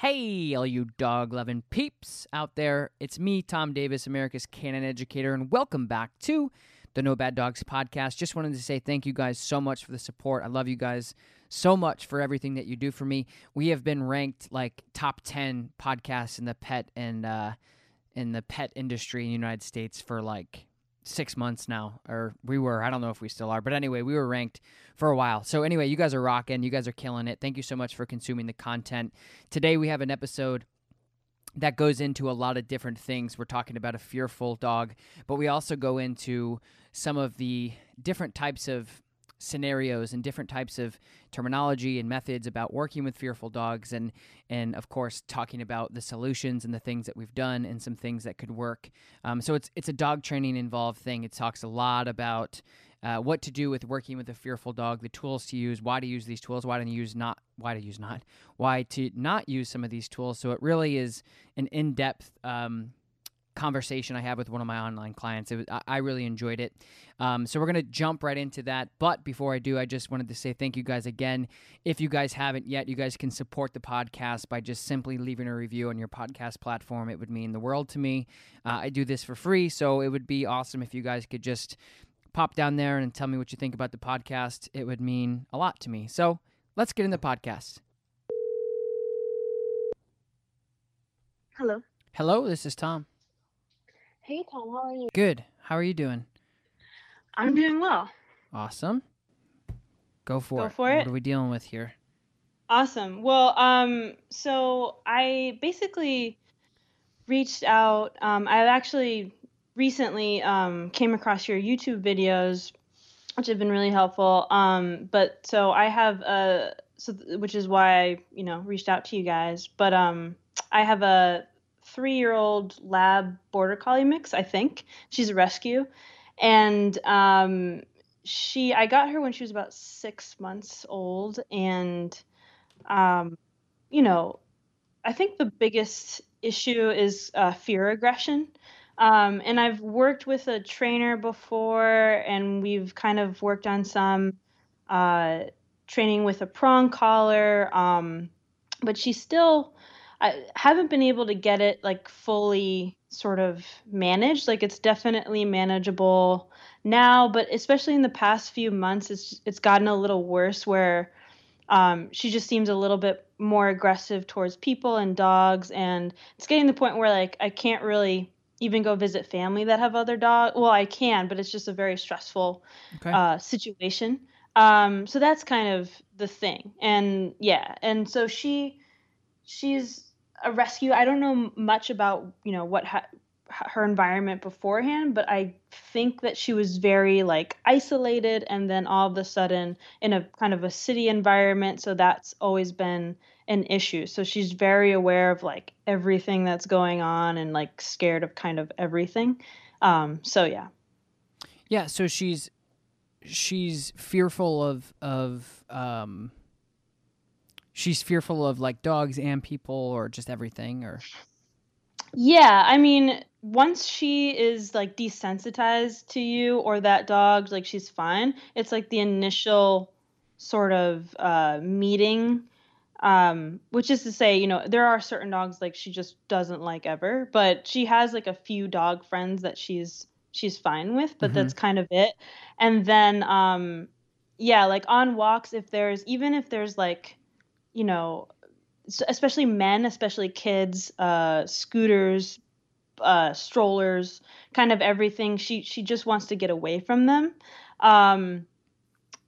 Hey, all you dog loving peeps out there. It's me, Tom Davis, America's Canine Educator, and welcome back to the No Bad Dogs podcast. Just wanted to say thank you guys so much for the support. I love you guys so much for everything that you do for me. We have been ranked like top 10 podcasts in the pet and uh, in the pet industry in the United States for like six months now, or we were. I don't know if we still are, but anyway, we were ranked for a while. So anyway, you guys are rocking. You guys are killing it. Thank you so much for consuming the content. Today we have an episode that goes into a lot of different things. We're talking about a fearful dog, but we also go into some of the different types of scenarios and different types of terminology and methods about working with fearful dogs and and of course talking about the solutions and the things that we've done and some things that could work um, so it's it's a dog training involved thing it talks a lot about uh, what to do with working with a fearful dog, the tools to use, why to use these tools, why to use not, why to use not, why to not use some of these tools. So it really is an in-depth um, conversation I had with one of my online clients. Was, I, I, really enjoyed it. Um, so we're going to jump right into that. But before I do, I just wanted to say thank you guys again. If you guys haven't yet, you guys can support the podcast by just simply leaving a review on your podcast platform. It would mean the world to me. Uh, I do this for free, so it would be awesome if you guys could just pop down there and tell me what you think about the podcast. It would mean a lot to me. So let's get in the podcast. Hello. Hello, this is Tom. Hey, Tom, how are you? Good. How are you doing? I'm doing well. Awesome. Go for Go it. for it. What are we dealing with here? Awesome. Well, um, so I basically reached out. Um, I actually recently um, came across your YouTube videos, which have been really helpful. Um, but so I have a so which is why I you know reached out to you guys. But um, I have a three year old lab border collie mix, I think. She's a rescue. And um, she, I got her when she was about six months old. And, um, you know, I think the biggest issue is uh, fear aggression. Um, and I've worked with a trainer before, and we've kind of worked on some uh, training with a prong collar. Um, but she still I haven't been able to get it like fully sort of managed. Like it's definitely manageable now, but especially in the past few months, it's it's gotten a little worse where um, she just seems a little bit more aggressive towards people and dogs, and it's getting to the point where like I can't really even go visit family that have other dogs. Well, I can, but it's just a very stressful okay. uh, situation. Um, so that's kind of the thing, and yeah, and so she she's a rescue. I don't know much about you know what ha- her environment beforehand, but I think that she was very like isolated, and then all of a sudden in a kind of a city environment. So that's always been an issue. So she's very aware of like everything that's going on and like scared of kind of everything. Um, so yeah. Yeah. So she's she's fearful of of um she's fearful of like dogs and people or just everything or Yeah, I mean, once she is like desensitized to you or that dog, like she's fine. It's like the initial sort of uh, meeting, um, which is to say, you know, there are certain dogs like she just doesn't like ever, but she has like a few dog friends that she's she's fine with, but Mhm. that's kind of it. And then, um, yeah, like on walks, if there's even if there's like, you know, especially men, especially kids, uh, scooters, uh, strollers, kind of everything. She she just wants to get away from them. Um,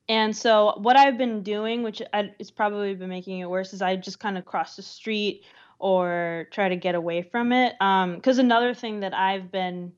and so what I've been doing, which I, it's probably been making it worse, is I just kind of cross the street or try to get away from it. Um, because another thing that I've been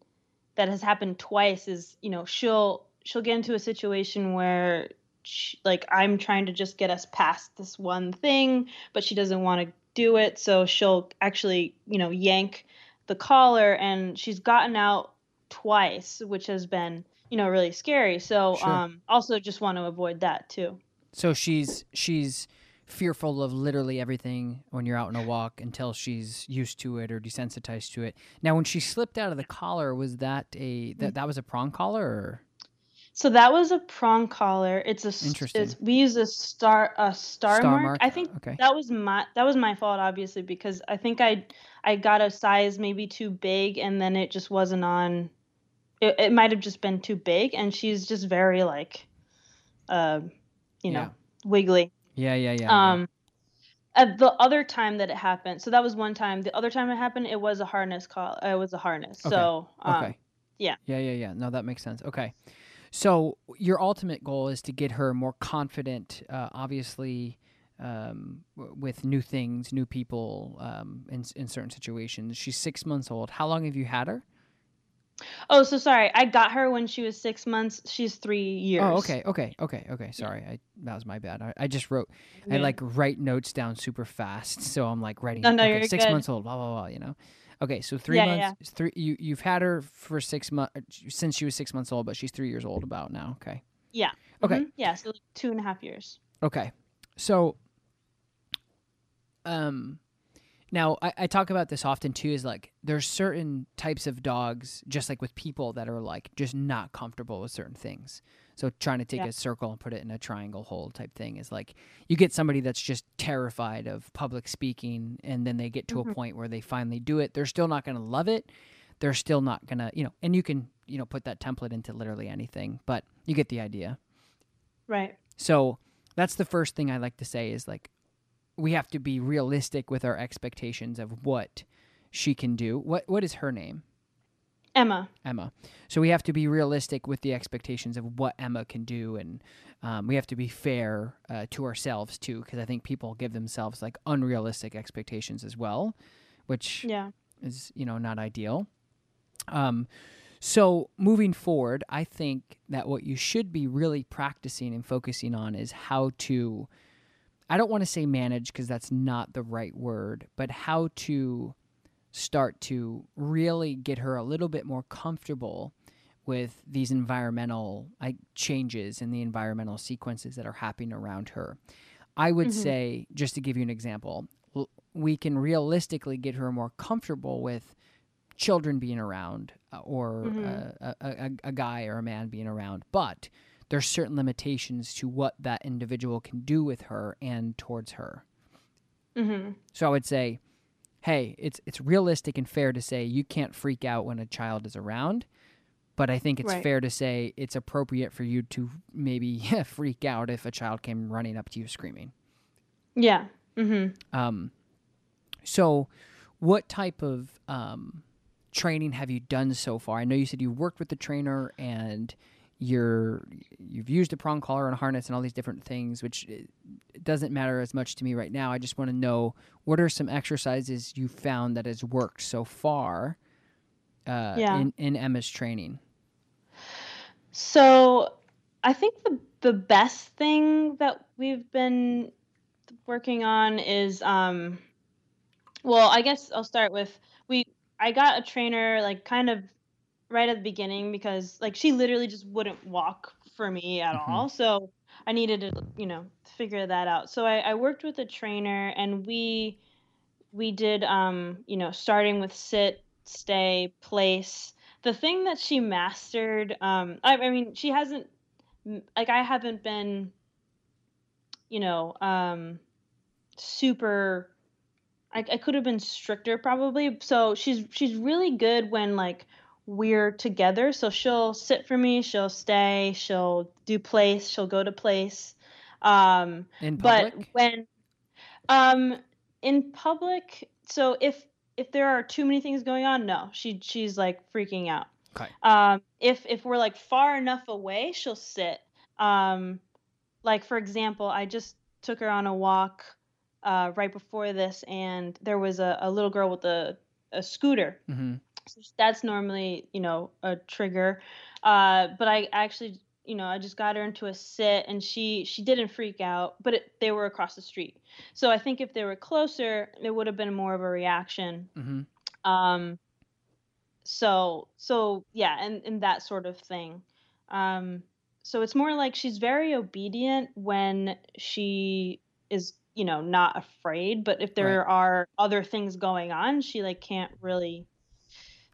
that has happened twice is you know she'll she'll get into a situation where she, like I'm trying to just get us past this one thing, but she doesn't want to do it, so she'll actually you know yank the collar, and she's gotten out twice, which has been you know really scary. So Sure. um, also just want to avoid that too. so she's she's fearful of literally everything when you're out on a walk until she's used to it or desensitized to it now when she slipped out of the collar was that a Mm. that, that was a prong collar or So that was a prong collar. It's a Interesting. It's, we use a star a star, Star mark. mark? I think Okay. that was my that was my fault obviously because I think I I got a size maybe too big and then it just wasn't on. It, it might have just been too big and she's just very like, uh, you know, Yeah. wiggly. yeah yeah yeah, yeah. Um, at the other time that it happened, so that was one time. The other time it happened, it was a harness call. It was a harness. Okay. So um, okay yeah. yeah yeah yeah no that makes sense okay so your ultimate goal is to get her more confident uh, obviously um, w- with new things new people um, in, in certain situations she's six months old how long have you had her Oh, so sorry. I got her when she was six months. She's three years. Oh, okay, okay, okay, okay. Sorry, I that was my bad. I, I just wrote, I like write notes down super fast, so I'm like writing. No, no, okay, you're six good. months old, blah blah blah. You know. Okay, so three Yeah, months. Three. You you've had her for six months since she was six months old, but she's three years old about now. Okay. Yeah. Okay. Mhm. Yeah. So like two and a half years. Okay. So, um, now I, I talk about this often too. Is like there's certain types of dogs, just like with people, that are like just not comfortable with certain things. So trying to take Yeah. a circle and put it in a triangle hole type thing is like you get somebody that's just terrified of public speaking, and then they get to a Mhm. point where they finally do it. They're still not going to love it. They're still not gonna, you know, and you can, you know, put that template into literally anything, but you get the idea. Right. So that's the first thing I like to say is like we have to be realistic with our expectations of what she can do. What what is her name? Emma. Emma. So we have to be realistic with the expectations of what Emma can do, and um, we have to be fair uh, to ourselves too, because I think people give themselves like unrealistic expectations as well, which Yeah. is you know not ideal. Um, so moving forward, I think that what you should be really practicing and focusing on is how to. I don't want to say manage because that's not the right word, but how to start to really get her a little bit more comfortable with these environmental like, changes and the environmental sequences that are happening around her. I would Mhm. say, just to give you an example, we can realistically get her more comfortable with children being around uh, or Mhm. uh, a, a, a guy or a man being around, but there's certain limitations to what that individual can do with her and towards her. Mm-hmm. So I would say, hey, it's it's realistic and fair to say you can't freak out when a child is around, but I think it's Right. fair to say it's appropriate for you to maybe freak out if a child came running up to you screaming. Yeah. Mm-hmm. Um, so, what type of um, training have you done so far? I know you said you worked with the trainer and you're you've used a prong collar and harness and all these different things, which uh, it doesn't matter as much to me right now. I just want to know what are some exercises you found that has worked so far uh, Yeah. in in Emma's training. So I think the the best thing that we've been working on is um well, I guess I'll start with we I got a trainer like kind of right at the beginning because like she literally just wouldn't walk for me at Mhm. all. So I needed to, you know, figure that out. So I, I worked with a trainer and we we did um, you know, starting with sit, stay, place. The thing that she mastered, um, I, I mean, she hasn't like I haven't been, you know, um, super. I, I could have been stricter probably. So she's she's really good when like we're together. So she'll sit for me, she'll stay, she'll do place, she'll go to place. Um, In but when um in public, so if if there are too many things going on, no, she she's like freaking out. Okay. Um, if if we're like far enough away, she'll sit. Um, like for example, I just took her on a walk uh, right before this, and there was a, a little girl with a a scooter. Mm-hmm. That's normally you know a trigger, uh, but I actually you know I just got her into a sit, and she she didn't freak out, but it, they were across the street. So I think if they were closer, it would have been more of a reaction. Mm-hmm. Um, so so yeah, and and that sort of thing. Um, so it's more like she's very obedient when she is you know not afraid, but if there are other things going on, she like can't really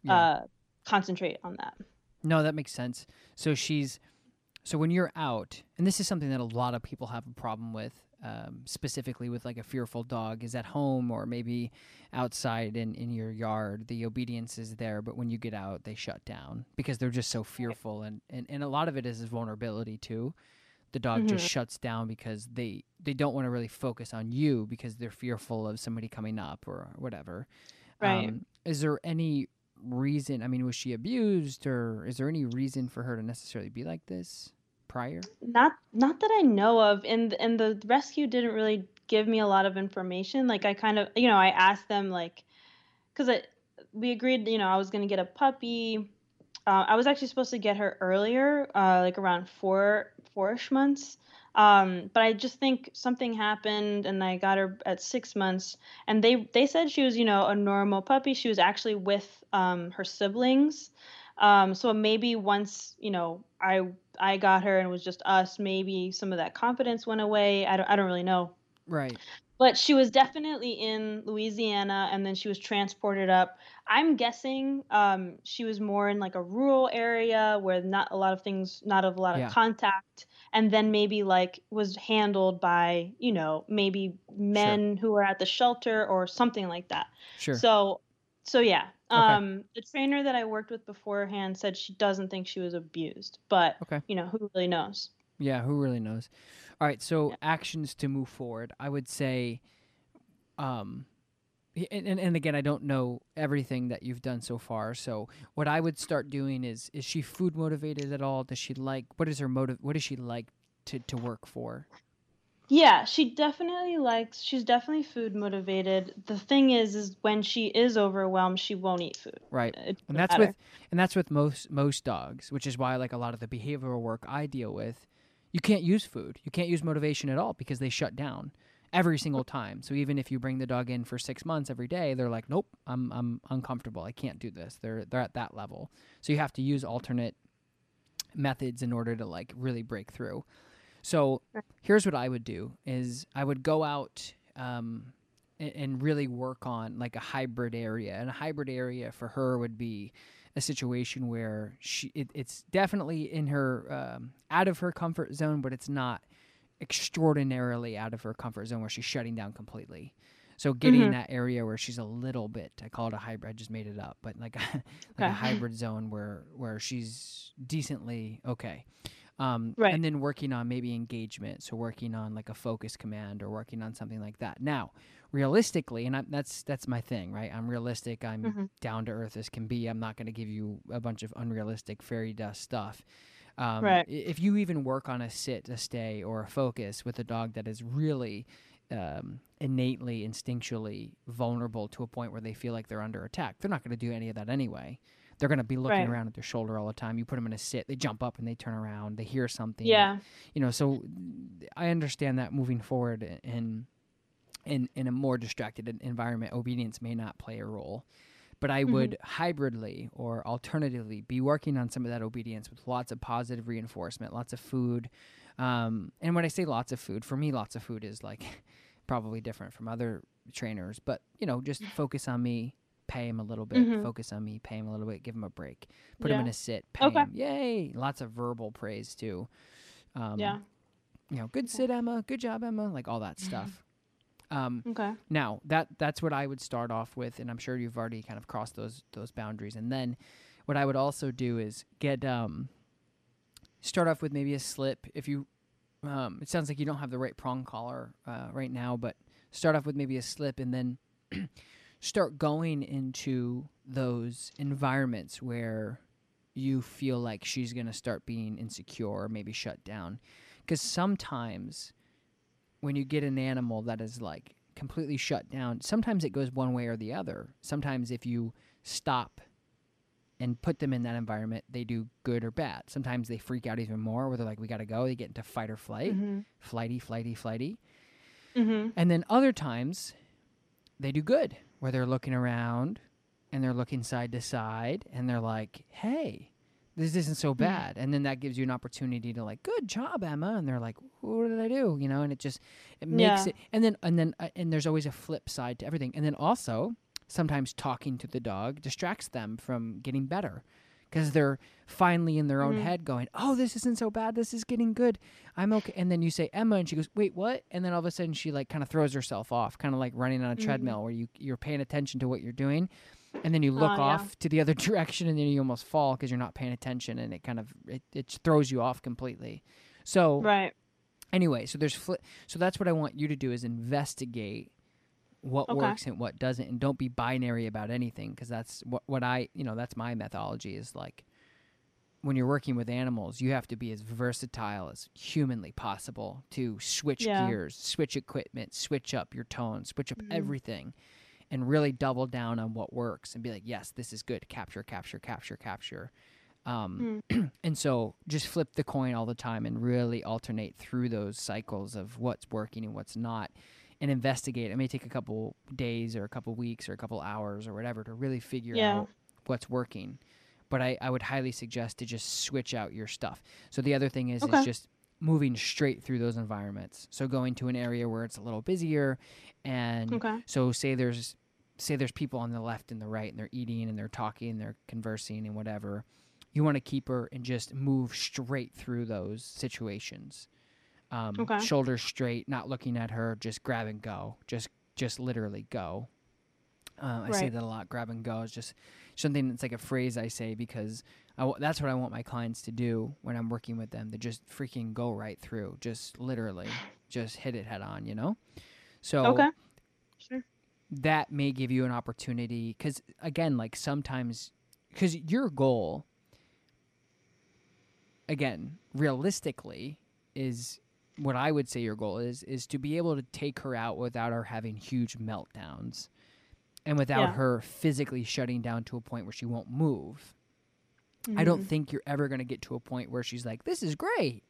Yeah. uh concentrate on that. No, that makes sense. So she's so when you're out, and this is something that a lot of people have a problem with, um, specifically with like a fearful dog, is at home or maybe outside in in your yard. The obedience is there, but when you get out, they shut down because they're just so fearful, and and, and a lot of it is vulnerability too. The dog just shuts down because they they don't want to really focus on you because they're fearful of somebody coming up or whatever. Right. Um, is there any reason? I mean, was she abused, or is there any reason for her to necessarily be like this prior? Not not that I know of, and and the rescue didn't really give me a lot of information. Like I kind of, you know, I asked them like, because we agreed, you know, I was gonna get a puppy. Uh, I was actually supposed to get her earlier, uh, like around four four-ish months. Um, but I just think something happened, and I got her at six months. And they they said she was, you know, a normal puppy. She was actually with um, her siblings. Um, so maybe once you know I I got her and it was just us, maybe some of that confidence went away. I don't I don't really know. Right. But she was definitely in Louisiana and then she was transported up. I'm guessing um, she was more in like a rural area where not a lot of things, not a lot of Yeah. contact, and then maybe like was handled by, you know, maybe men who were at the shelter or something like that. Sure. So, so yeah. Okay. Um, the trainer that I worked with beforehand said she doesn't think she was abused, but Okay. you know, who really knows? Yeah, who really knows? All right, so actions to move forward. I would say, um, and, and and again, I don't know everything that you've done so far. So what I would start doing is, is she food motivated at all? Does she like? What is her motive? What does she like to to work for? Yeah, she definitely likes, she's definitely food motivated. The thing is, is when she is overwhelmed, she won't eat food. Right. It And that's matter. with and that's with most most dogs, which is why like a lot of the behavioral work I deal with, you can't use food. You can't use motivation at all because they shut down every single time. So even if you bring the dog in for 6 months every day, they're like, "Nope, I'm I'm uncomfortable. I can't do this." They're they're at that level. So you have to use alternate methods in order to like really break through. So here's what I would do is I would go out um, and, and really work on like a hybrid area. And a hybrid area for her would be a situation where she it, it's definitely in her um, out of her comfort zone, but it's not extraordinarily out of her comfort zone where she's shutting down completely. So getting in that area where she's a little bit, I call it a hybrid. I just made it up, but like a, like a hybrid zone where where she's decently okay. Um, Right. And then working on maybe engagement, so working on like a focus command or working on something like that. Now, realistically, and I, that's that's my thing, right? I'm realistic. I'm Mhm. down to earth as can be. I'm not going to give you a bunch of unrealistic fairy dust stuff. Um, Right. If you even work on a sit, a stay, or a focus with a dog that is really um, innately, instinctually vulnerable to a point where they feel like they're under attack, they're not going to do any of that anyway. They're going to be looking Right. around at their shoulder all the time. You put them in a sit, they jump up and they turn around. They hear something. Yeah. You know, so I understand that moving forward in in in a more distracted environment, obedience may not play a role. But I would hybridly or alternatively be working on some of that obedience with lots of positive reinforcement, lots of food, Um, and when I say lots of food, for me, lots of food is like probably different from other trainers, but you know, just focus on me, pay him a little bit, Mhm. focus on me, pay him a little bit, give him a break, put him in a sit, pay Okay. him, yay! Lots of verbal praise too. Um, yeah. you know, good sit, Emma, good job, Emma, like all that stuff. Um, Okay. now that that's what I would start off with, and I'm sure you've already kind of crossed those those boundaries. And then what I would also do is get um start off with maybe a slip. If you um, it sounds like you don't have the right prong collar uh, right now, but start off with maybe a slip, and then start going into those environments where you feel like she's gonna start being insecure or maybe shut down, because sometimes when you get an animal that is like completely shut down, sometimes it goes one way or the other. Sometimes if you stop and put them in that environment, they do good or bad. Sometimes they freak out even more where they're like, we got to go. They get into fight or flight, Mm-hmm. flighty, flighty, flighty. Mm-hmm. And then other times they do good where they're looking around and they're looking side to side and they're like, hey, this isn't so bad. And then that gives you an opportunity to like, good job, Emma. And they're like, what did I do? You know, and it just, it makes Yeah. it, and then, and then, uh, and there's always a flip side to everything. And then also sometimes talking to the dog distracts them from getting better because they're finally in their own Mhm. head going, oh, this isn't so bad. This is getting good. I'm okay. And then you say Emma, and she goes, wait, what? And then all of a sudden she like kind of throws herself off, kind of like running on a Mhm. treadmill where you you're paying attention to what you're doing, and then you look Oh, yeah. off to the other direction, and then you almost fall because you're not paying attention, and it kind of it, it throws you off completely. So Right. anyway, so there's fli- so that's what I want you to do is investigate what Okay. works and what doesn't, and don't be binary about anything because that's what what I you know that's my methodology is like when you're working with animals, you have to be as versatile as humanly possible to switch Yeah. gears, switch equipment, switch up your tone, switch up Mhm. everything, and really double down on what works and be like, yes, this is good. Capture, capture, capture, capture. Um, and so just flip the coin all the time and really alternate through those cycles of what's working and what's not and investigate. It may take a couple days or a couple weeks or a couple hours or whatever to really figure Yeah. out what's working. But I, I would highly suggest to just switch out your stuff. So the other thing is, Okay. is just moving straight through those environments. So going to an area where it's a little busier and Okay. so say there's say there's people on the left and the right and they're eating and they're talking and they're conversing and whatever. You want to keep her and just move straight through those situations. Um, Okay. Shoulders straight, not looking at her, just grab and go. Just just literally go. Uh, I say that a lot. Grab and go is just something that's like a phrase I say because I w- that's what I want my clients to do when I'm working with them. To just freaking go right through, just literally, just hit it head on. You know. So Okay. Sure. That may give you an opportunity because again like sometimes because your goal again realistically is what i would say your goal is is to be able to take her out without her having huge meltdowns and without Yeah. her physically shutting down to a point where she won't move i don't Mhm. think you're ever going to get to a point where she's like this is great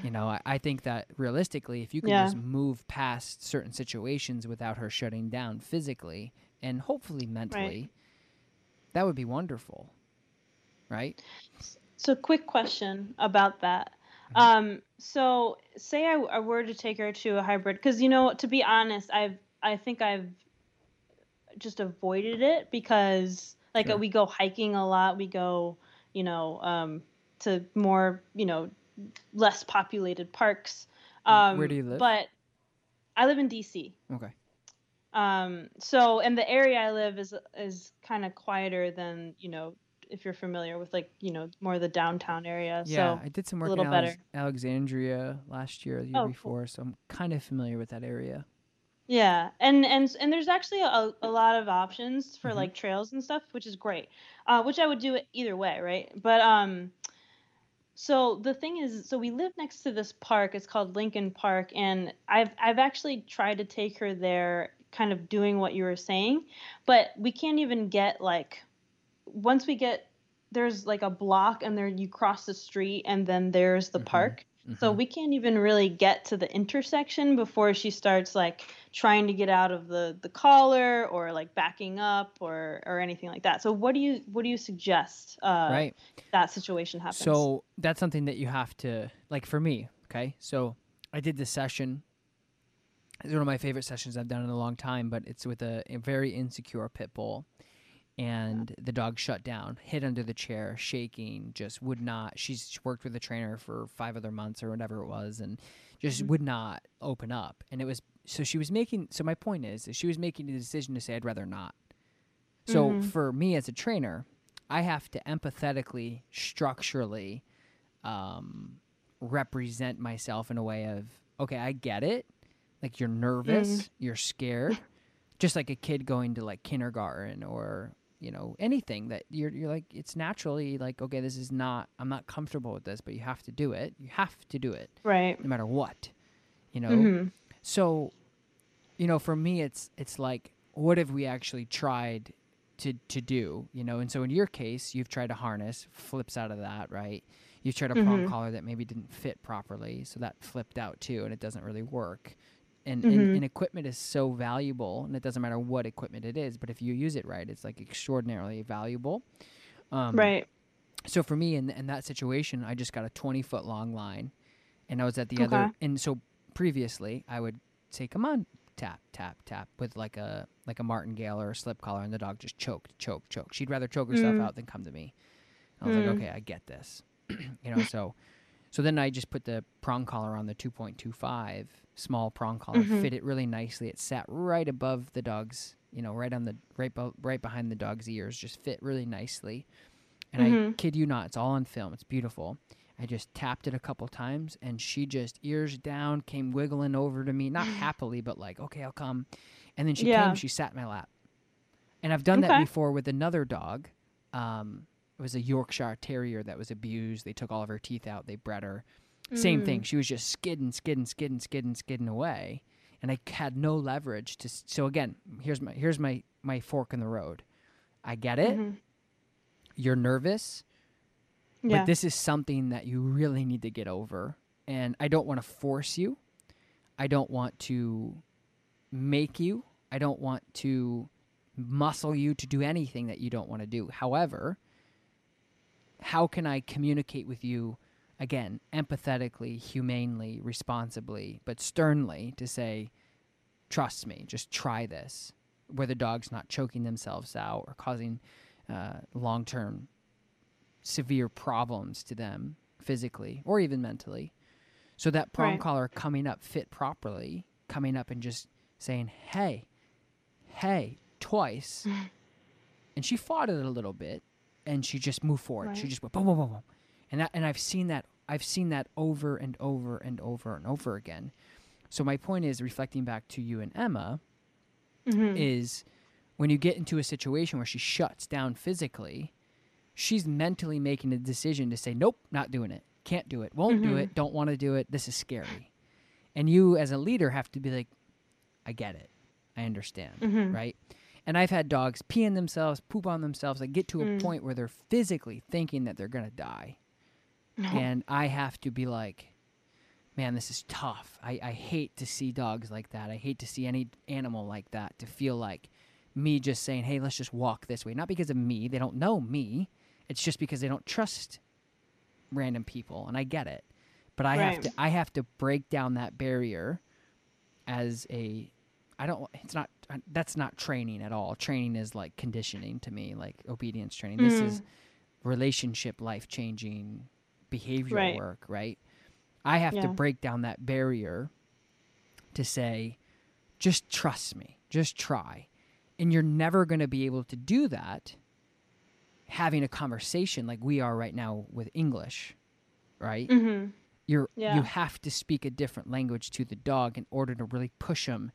you know I, I think that realistically if you can Yeah. just move past certain situations without her shutting down physically and hopefully mentally that would be wonderful right So, quick question about that. Mhm. Um, so, say I, I were to take her to a hybrid, because you know, to be honest, I've I think I've just avoided it because like Sure. we go hiking a lot. We go, you know, um, to more you know less populated parks. Um, Where do you live? But I live in DC. okay Um, so and the area I live is is kind of quieter than you know if you're familiar with like you know more of the downtown area. yeah so i did some work in Alex- alexandria last year the year Oh, cool. before so i'm kind of familiar with that area yeah, and and and there's actually a, a lot of options for Mhm. like trails and stuff, which is great. Uh, which I would do it either way, right? But um, so the thing is, so we live next to this park. It's called Lincoln Park, and I've I've actually tried to take her there, kind of doing what you were saying, but we can't even get like once we get there's like a block and there you cross the street and then there's the Mhm. park. So Mhm. we can't even really get to the intersection before she starts like trying to get out of the the collar or like backing up or or anything like that. So what do you what do you suggest uh right that situation happens? So that's something that you have to like for me Okay, so I did this session. It's one of my favorite sessions I've done in a long time, but it's with a, a very insecure pit bull. And the dog shut down, hid under the chair, shaking, just would not. She's she worked with a trainer for five other months or whatever it was, and just mm-hmm. would not open up. And it was so she was making. So my point is, is she was making the decision to say, "I'd rather not." So mm-hmm. for me as a trainer, I have to empathetically, structurally, um, represent myself in a way of, okay, I get it. Like you're nervous, mm. you're scared, just like a kid going to like kindergarten or you know anything that you're you're like it's naturally like okay this is not I'm not comfortable with this but you have to do it you have to do it Right. no matter what you know Mhm. so you know for me it's it's like what have we actually tried to to do you know and so in your case you've tried a harness flips out of that right you've tried a prong Mhm. collar that maybe didn't fit properly so that flipped out too and it doesn't really work and, Mhm. and, and equipment is so valuable and it doesn't matter what equipment it is but if you use it right it's like extraordinarily valuable um, Right. so for me in in that situation, I just got a 20 foot long line, and I was at the other. And so previously, I would say, "Come on, tap, tap, tap," with like a like a martingale or a slip collar, and the dog just choked, choked, choked. She'd rather choke herself Mm. out than come to me. I was like, Mm. "Okay, I get this," you know. So, so then I just put the prong collar on the 2.25 small prong collar, Mhm. fit it really nicely. It sat right above the dog's, you know, right on the right be- right behind the dog's ears, just fit really nicely. And I Mhm. kid you not, it's all on film. It's beautiful. I just tapped it a couple times, and she just ears down came wiggling over to me, not happily, but like, okay, I'll come. And then she Yeah. came. She sat in my lap, and I've done that before with another dog. Um, was a Yorkshire Terrier that was abused. They took all of her teeth out. They bred her. Same thing. She was just skidding, skidding, skidding, skidding, skidding away, and I had no leverage to. So again, here's my here's my my fork in the road. I get it. Mhm. You're nervous Yeah. but this is something that you really need to get over and i don't want to force you i don't want to make you i don't want to muscle you to do anything that you don't want to do however how can i communicate with you again empathetically humanely responsibly but sternly to say trust me just try this where the dog's not choking themselves out or causing uh, long-term severe problems to them physically or even mentally. So that prong Right. collar coming up fit properly, coming up and just saying, "Hey, hey," twice, and she fought it a little bit, and she just moved forward. She just went boom, boom, boom, boom, and that, and I've seen that. I've seen that over and over and over and over again. So my point is, reflecting back to you and Emma, Mhm. is when you get into a situation where she shuts down physically, she's mentally making a decision to say, nope, not doing it. Can't do it. Won't do it. Don't want to do it. This is scary. And you, as a leader, have to be like, I get it. I understand. Mhm. Right. And I've had dogs pee in themselves, poop on themselves, like get to a Mm. point where they're physically thinking that they're going to die. and I have to be like, man, this is tough. I, I hate to see dogs like that. I hate to see any animal like that to feel like me just saying, hey, let's just walk this way. Not because of me. They don't know me. It's just because they don't trust random people. And I get it. But I have to I have to break down that barrier as a I don't it's not that's not training at all. Training is like conditioning to me, like obedience training. This Mm. is relationship life changing behavioral Right. work, right? I have to break down that barrier to say, just trust me, just try. And you're never going to be able to do that having a conversation like we are right now with English, right? Mhm. You're Yeah. you have to speak a different language to the dog in order to really push them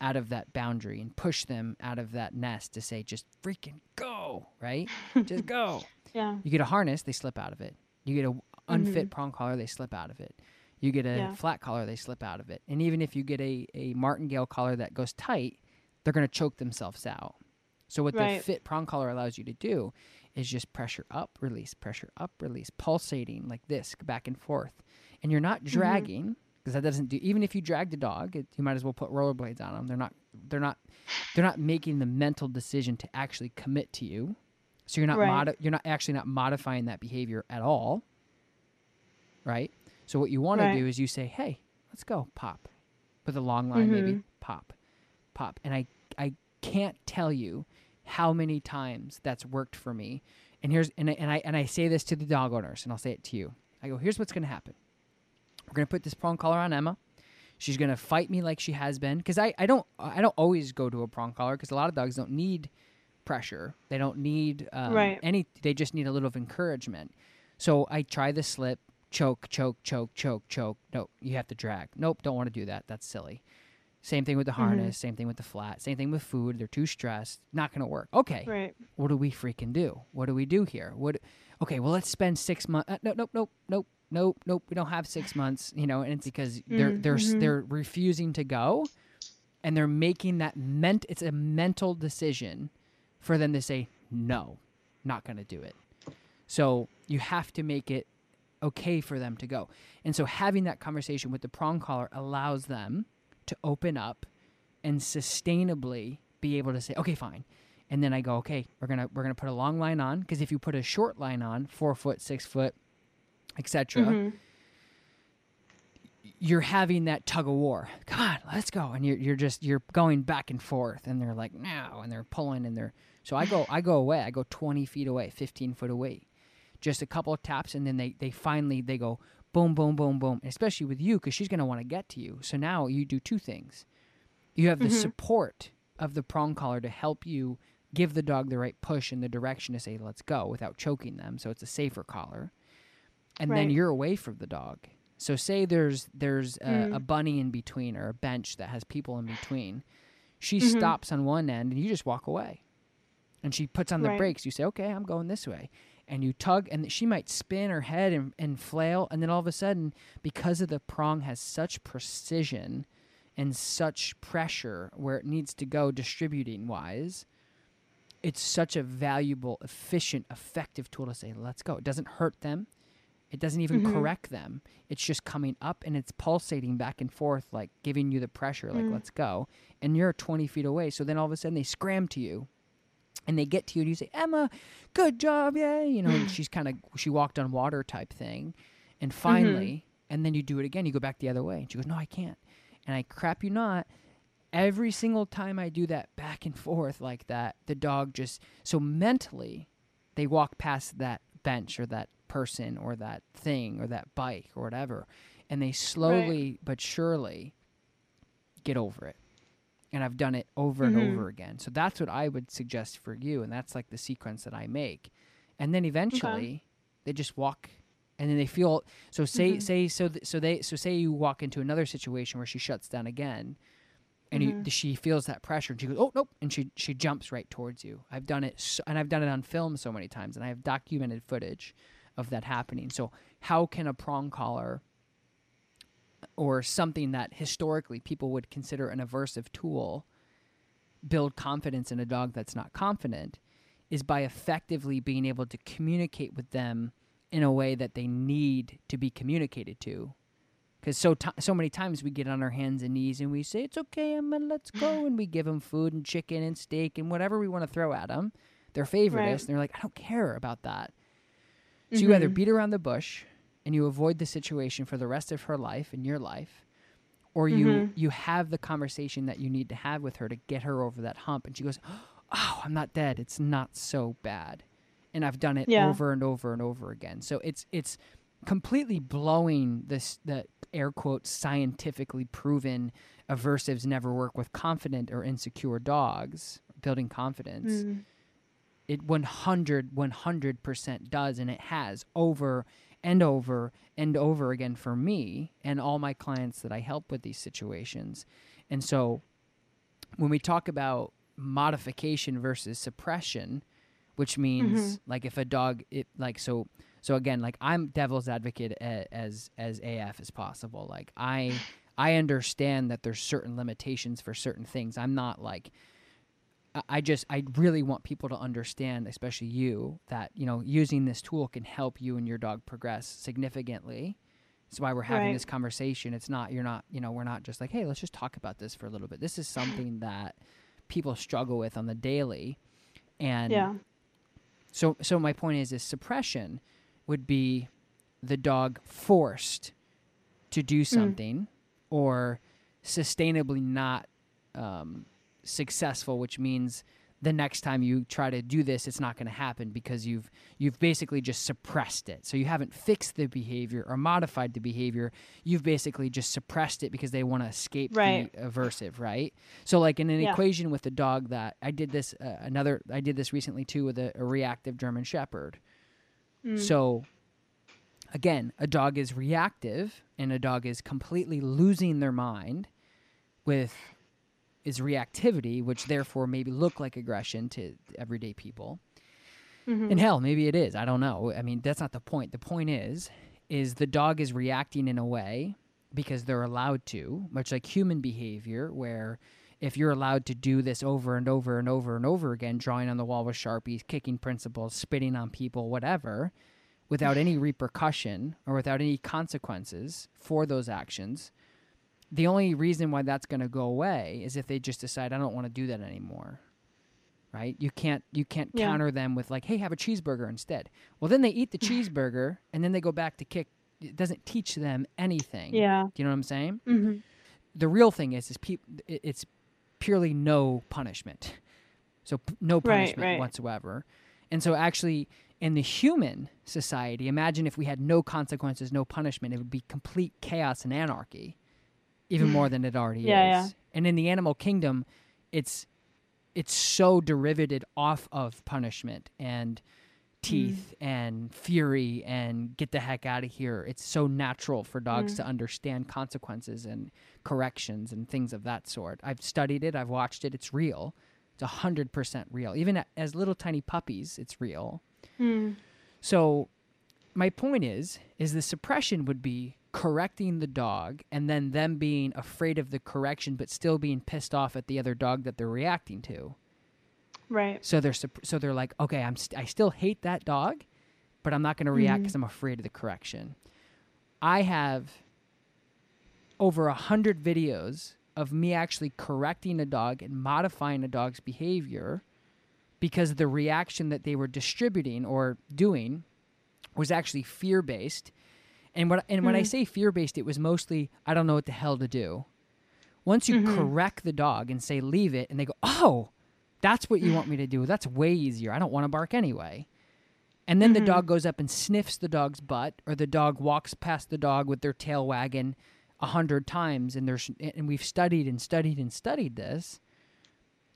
out of that boundary and push them out of that nest to say just freaking go, right? just go. Yeah. You get a harness, they slip out of it. You get a unfit prong collar, they slip out of it. You get a Mm-hmm. Yeah. flat collar, they slip out of it. And even if you get a, a martingale collar that goes tight, they're going to choke themselves out. So what the fit prong collar allows you to do is just pressure up, release, pressure up, release, pulsating like this, back and forth. And you're not Mm-hmm. Because that doesn't do. Even if you drag the dog, it, you might as well put rollerblades on them. They're not. They're not. They're not making the mental decision to actually commit to you. So you're not Right. modi- you're not actually not modifying that behavior at all. Right? So what you want to do is you say, "Hey, let's go, pop," with a long line, maybe Mhm. pop, pop, and I I can't tell you how many times that's worked for me. And here's and I, and I and I say this to the dog owners, and I'll say it to you. I go, "Here's what's going to happen. We're going to put this prong collar on Emma." She's gonna fight me like she has been because I, I don't I don't always go to a prong collar because a lot of dogs don't need pressure they don't need um, Right. any they just need a little of encouragement so I try the slip choke choke choke choke choke no you have to drag nope don't want to do that that's silly same thing with the harness same thing with the flat same thing with food they're too stressed not gonna work okay Right. what do we freaking do? What do we do here? What? Okay, well, let's spend six months. Uh, no, nope, nope, nope, nope, nope. We don't have six months. You know, and it's because they're Mm, they're mhm. they're refusing to go, and they're making that ment. It's a mental decision for them to say no, not going to do it. So you have to make it okay for them to go. And so having that conversation with the prong collar allows them to open up and sustainably be able to say, okay, fine. And then I go, okay, we're gonna we're gonna put a long line on because if you put a short line on, four foot, six foot, etc., Mhm. you're having that tug of war. Come on, let's go. And you're you're just you're going back and forth, and they're like no, and they're pulling, and they're so I go I go away. I go twenty feet away, fifteen foot away, just a couple of taps, and then they they finally they go boom, boom, boom, boom. Especially with you, because she's gonna want to get to you. So now you do two things. You have the support of the prong collar to help you give the dog the right push in the direction to say let's go without choking them. So it's a safer collar and then you're away from the dog. So say there's there's a, Mm. a bunny in between or a bench that has people in between. She Mhm. stops on one end and you just walk away. And she puts on the Right. brakes. You say, "Okay, I'm going this way." And you tug and she might spin her head and, and flail and then all of a sudden because of the prong has such precision and such pressure where it needs to go distributing wise, it's such a valuable, efficient, effective tool to say, let's go. It doesn't hurt them. It doesn't even Mhm. correct them. It's just coming up and it's pulsating back and forth, like giving you the pressure, like, Mm. let's go. And you're 20 feet away. So then all of a sudden they scram to you and they get to you and you say, Emma, good job. Yay. You know, she's kind of, she walked on water type thing. And finally, and then you do it again. You go back the other way. And she goes, no, I can't. And I crap you not. Every single time I do that back and forth like that, the dog just so mentally they walk past that bench or that person or that thing or that bike or whatever, and they slowly but surely get over it. And I've done it over and Mhm. over again. So that's what I would suggest for you, and that's like the sequence that I make. And then eventually they just walk and then they feel so say Mhm. say so th- so they so say you walk into another situation where she shuts down again and you, Mhm. she feels that pressure and she goes oh nope and she she jumps right towards you i've done it so, and i've done it on film so many times and i have documented footage of that happening. So how can a prong collar or something that historically people would consider an aversive tool build confidence in a dog that's not confident is by effectively being able to communicate with them in a way that they need to be communicated to? Because so ti so many times we get on our hands and knees and we say it's okay Emma let's go and we give them food and chicken and steak and whatever we want to throw at them their favorite Right. and they're like I don't care about that so you either Mhm. beat around the bush and you avoid the situation for the rest of her life and your life or you Mhm. you have the conversation that you need to have with her to get her over that hump and she goes oh i'm not dead it's not so bad and i've done it Yeah. over and over and over again so it's it's completely blowing this the air quotes scientifically proven aversives never work with confident or insecure dogs building confidence Mm. It 100 100% does and it has over and over and over again for me and all my clients that I help with these situations. And so when we talk about modification versus suppression, which means mm-hmm. like if a dog it like so so again like I'm devil's advocate a, as as AF as possible. Like I I understand that there's certain limitations for certain things. I'm not like I- just I really want people to understand, especially you, that you know using this tool can help you and your dog progress significantly. That's why we're having Right. this conversation. It's not you're not you know we're not just like hey let's just talk about this for a little bit. This is something that people struggle with on the daily, and Yeah. so so my point is is suppression would be the dog forced to do something or sustainably not um, successful, which means the next time you try to do this it's not going to happen because you've you've basically just suppressed it. So you haven't fixed the behavior or modified the behavior. You've basically just suppressed it because they want to escape Right. the aversive right? So like in an Yeah. equation with the dog that i did this uh, another i did this recently too with a, a reactive german shepherd. So again a dog is reactive and a dog is completely losing their mind with is reactivity, which therefore maybe look like aggression to everyday people. Mm-hmm. And hell, maybe it is. I don't know. I mean, that's not the point. The point is, is the dog is reacting in a way because they're allowed to, much like human behavior, where if you're allowed to do this over and over and over and over again, drawing on the wall with sharpies, kicking principals, spitting on people, whatever, without any repercussion or without any consequences for those actions, the only reason why that's going to go away is if they just decide I don't want to do that anymore. Right? You can't you can't Yeah. counter them with like, "Hey, have a cheeseburger instead." Well, then they eat the cheeseburger and then they go back to kick. It doesn't teach them anything. Yeah. Do you know what I'm saying? hmm The real thing is is peop- it- it's purely no punishment. So p- no Right, punishment right. whatsoever. And so actually in the human society, imagine if we had no consequences, no punishment, it would be complete chaos and anarchy even more mm. than it already Yeah, is. yeah. And in the animal kingdom, it's it's so derivated off of punishment and mm. teeth and fury and get the heck out of here. It's so natural for dogs mm. to understand consequences and corrections and things of that sort. I've studied it, I've watched it, it's real. It's 100% real. Even as little tiny puppies, it's real. So my point is is the suppression would be correcting the dog and then them being afraid of the correction but still being pissed off at the other dog that they're reacting to. Right. So they're so they're like, okay, I'm st- I still hate that dog, but I'm not going to react mm-hmm. because I'm afraid of the correction. I have over a hundred videos of me actually correcting a dog and modifying a dog's behavior because the reaction that they were distributing or doing was actually fear based. And what and when I hmm. say fear based, it was mostly I don't know what the hell to do. Once you mm-hmm. correct the dog and say leave it, and they go, oh, that's what you want me to do. That's way easier. I don't want to bark anyway. And then the mm-hmm. dog goes up and sniffs the dog's butt, or the dog walks past the dog with their tail wagging a hundred times, and there's and we've studied and studied and studied this.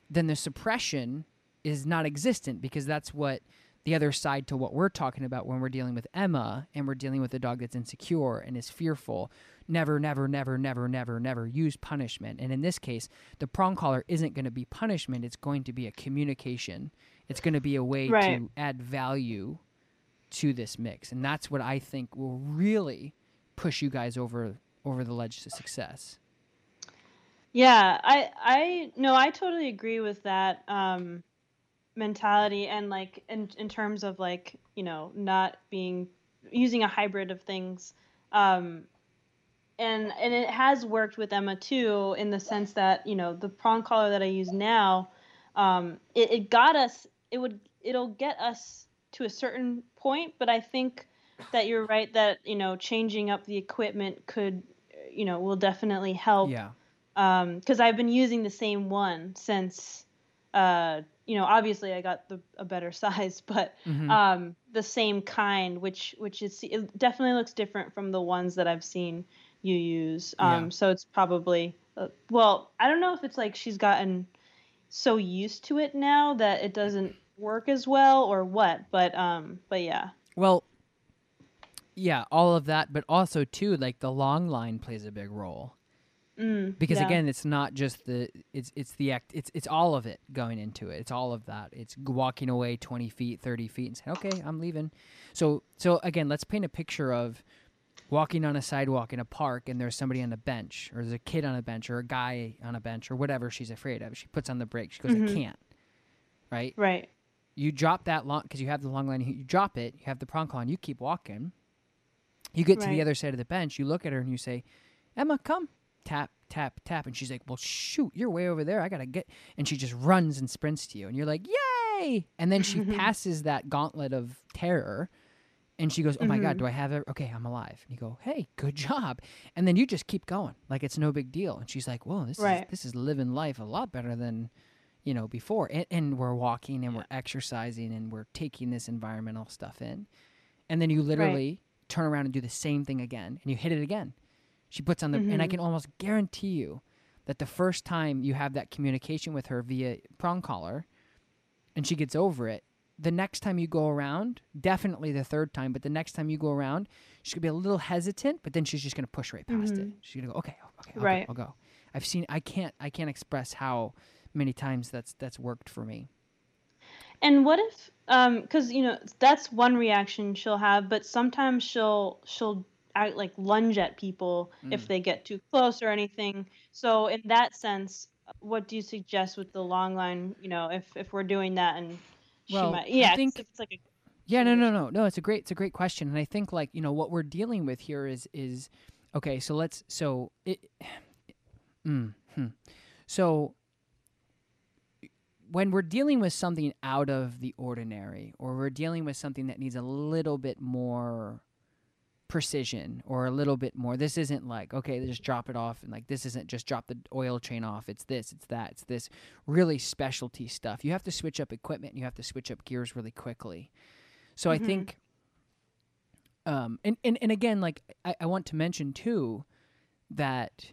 Then the suppression is not existent because that's what the other side to what we're talking about when we're dealing with Emma and we're dealing with a dog that's insecure and is fearful. Never, never, never, never, never, never use punishment. And in this case, the prong collar isn't going to be punishment, it's going to be a communication. It's going to be a way Right. to add value to this mix. And that's what I think will really push you guys over over the ledge to success. Yeah, I I no, I totally agree with that um mentality and like in in terms of like, you know, not being using a hybrid of things. Um and and it has worked with Emma too in the sense that, you know, the prong collar that I use now, um it, it got us it would it'll get us to a certain point, but I think that you're right that, you know, changing up the equipment could you know, will definitely help Yeah. um because i've been using the same one since uh you know obviously i got the a better size but Mhm. um the same kind which which is it definitely looks different from the ones that i've seen you use um Yeah. so it's probably uh, well i don't know if it's like she's gotten so used to it now that it doesn't work as well or what but um but yeah Well, yeah, all of that, but also too, like the long line plays a big role mm, because yeah. again, it's not just the it's it's the act it's it's all of it going into it. It's all of that. It's walking away twenty feet, thirty feet, and saying, "Okay, I'm leaving." So so again, let's paint a picture of walking on a sidewalk in a park, and there's somebody on a bench, or there's a kid on a bench, or a guy on a bench, or whatever she's afraid of. She puts on the brake. She goes, "I can't." Right? right you drop that long because you have the long line. You drop it. You have the prong and You keep walking. You get to the other side of the bench. You look at her and you say, "Emma, come." Tap, tap, tap, and she's like, "Well, shoot, you're way over there. I gotta get." And she just runs and sprints to you, and you're like, "Yay!" And then she passes that gauntlet of terror, And she goes, "Oh my god, Mhm. do I have it? Okay, I'm alive." And you go, "Hey, good job." And then you just keep going, like it's no big deal. And she's like, "Whoa, this is this is living life a lot better than, you know, before." And, and we're walking and we're exercising and we're taking this environmental stuff in. And then you literally turn around and do the same thing again, and you hit it again. She puts on the, and I Mhm. can almost guarantee you that the first time you have that communication with her via prong collar, and she gets over it, the next time you go around, definitely the third time, but the next time you go around, she's gonna be a little hesitant, but then she's just gonna push right past it. Mhm. She's gonna go, okay, okay, I'll Right. go, I'll go. I've seen, I can't, I can't express how many times that's that's worked for me. And what if um cuz you know that's one reaction she'll have but sometimes she'll she'll act like lunge at people Mm. if they get too close or anything. So in that sense what do you suggest with the long line, you know, if if we're doing that and Well, might I think- it's like a Yeah, no, no, no, no. It's a great, it's a great question, and I think like you know what we're dealing with here is is okay. So let's so it, mm, hmm. so when we're dealing with something out of the ordinary, or we're dealing with something that needs a little bit more precision or a little bit more. This isn't like okay just drop it off and like this isn't just drop the oil chain off. It's this it's that it's this. Really specialty stuff. You have to switch up equipment you have to switch up gears really quickly. So I Mhm. think, um, and, and, and again, like I, I want to mention too, that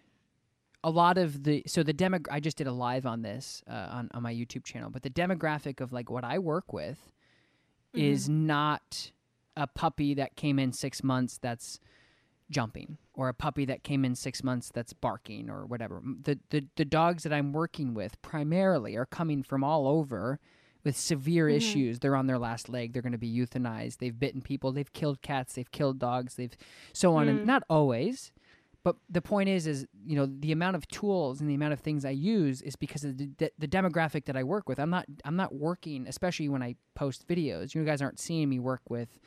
a lot of the so the demo I just did a live on this uh, on on my YouTube channel, but the demographic of like what I work with is not a puppy that came in six months that's jumping or a puppy that came in six months that's barking or whatever. The, the the dogs that I'm working with primarily are coming from all over with severe Mhm. issues. They're on their last leg. They're going to be euthanized. They've bitten people. They've killed cats. They've killed dogs. They've so on and Mm. not always. But the point is, is you know the amount of tools and the amount of things I use is because of the, the, the demographic that I work with. I'm not I'm not working, especially when I post videos. You guys aren't seeing me work with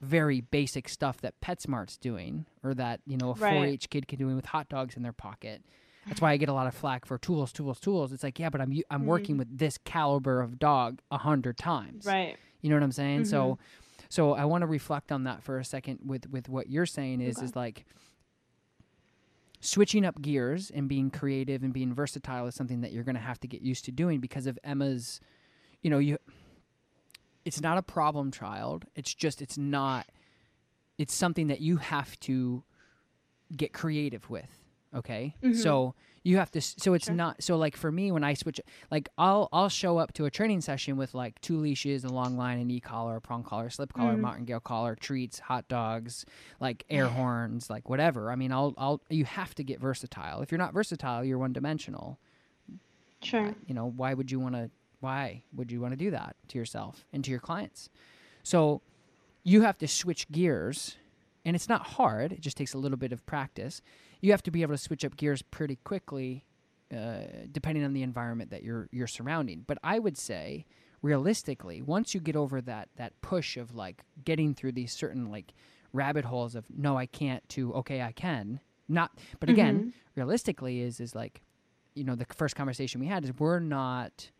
very basic stuff that PetSmart's doing, or that you know a Right. 4-H kid can doing with hot dogs in their pocket. That's why I get a lot of flack for tools, tools, tools. It's like, yeah, but I'm I'm working mm-hmm. with this caliber of dog a hundred times. right. You know what I'm saying? So, mm-hmm. so I want to reflect on that for a second with with what you're saying is Okay. is like switching up gears and being creative and being versatile is something that you're going to have to get used to doing because of Emma's you know you it's not a problem child. It's just it's not it's something that you have to get creative with okay? So you have to so it's Sure. not so like for me when i switch like i'll i'll show up to a training session with like two leashes a long line an e-collar a prong collar slip collar Mhm. martingale collar treats hot dogs like air horns like whatever. I mean i'll i'll you have to get versatile. If you're not versatile you're one dimensional Sure. you know why would you want to why would you want to do that to yourself and to your clients? So you have to switch gears and it's not hard it just takes a little bit of practice. You have to be able to switch up gears pretty quickly uh, depending on the environment that you're you're surrounding. But i would say realistically once you get over that that push of like getting through these certain like rabbit holes of no i can't to okay i can not but again realistically is is like you know the first conversation we had is we're not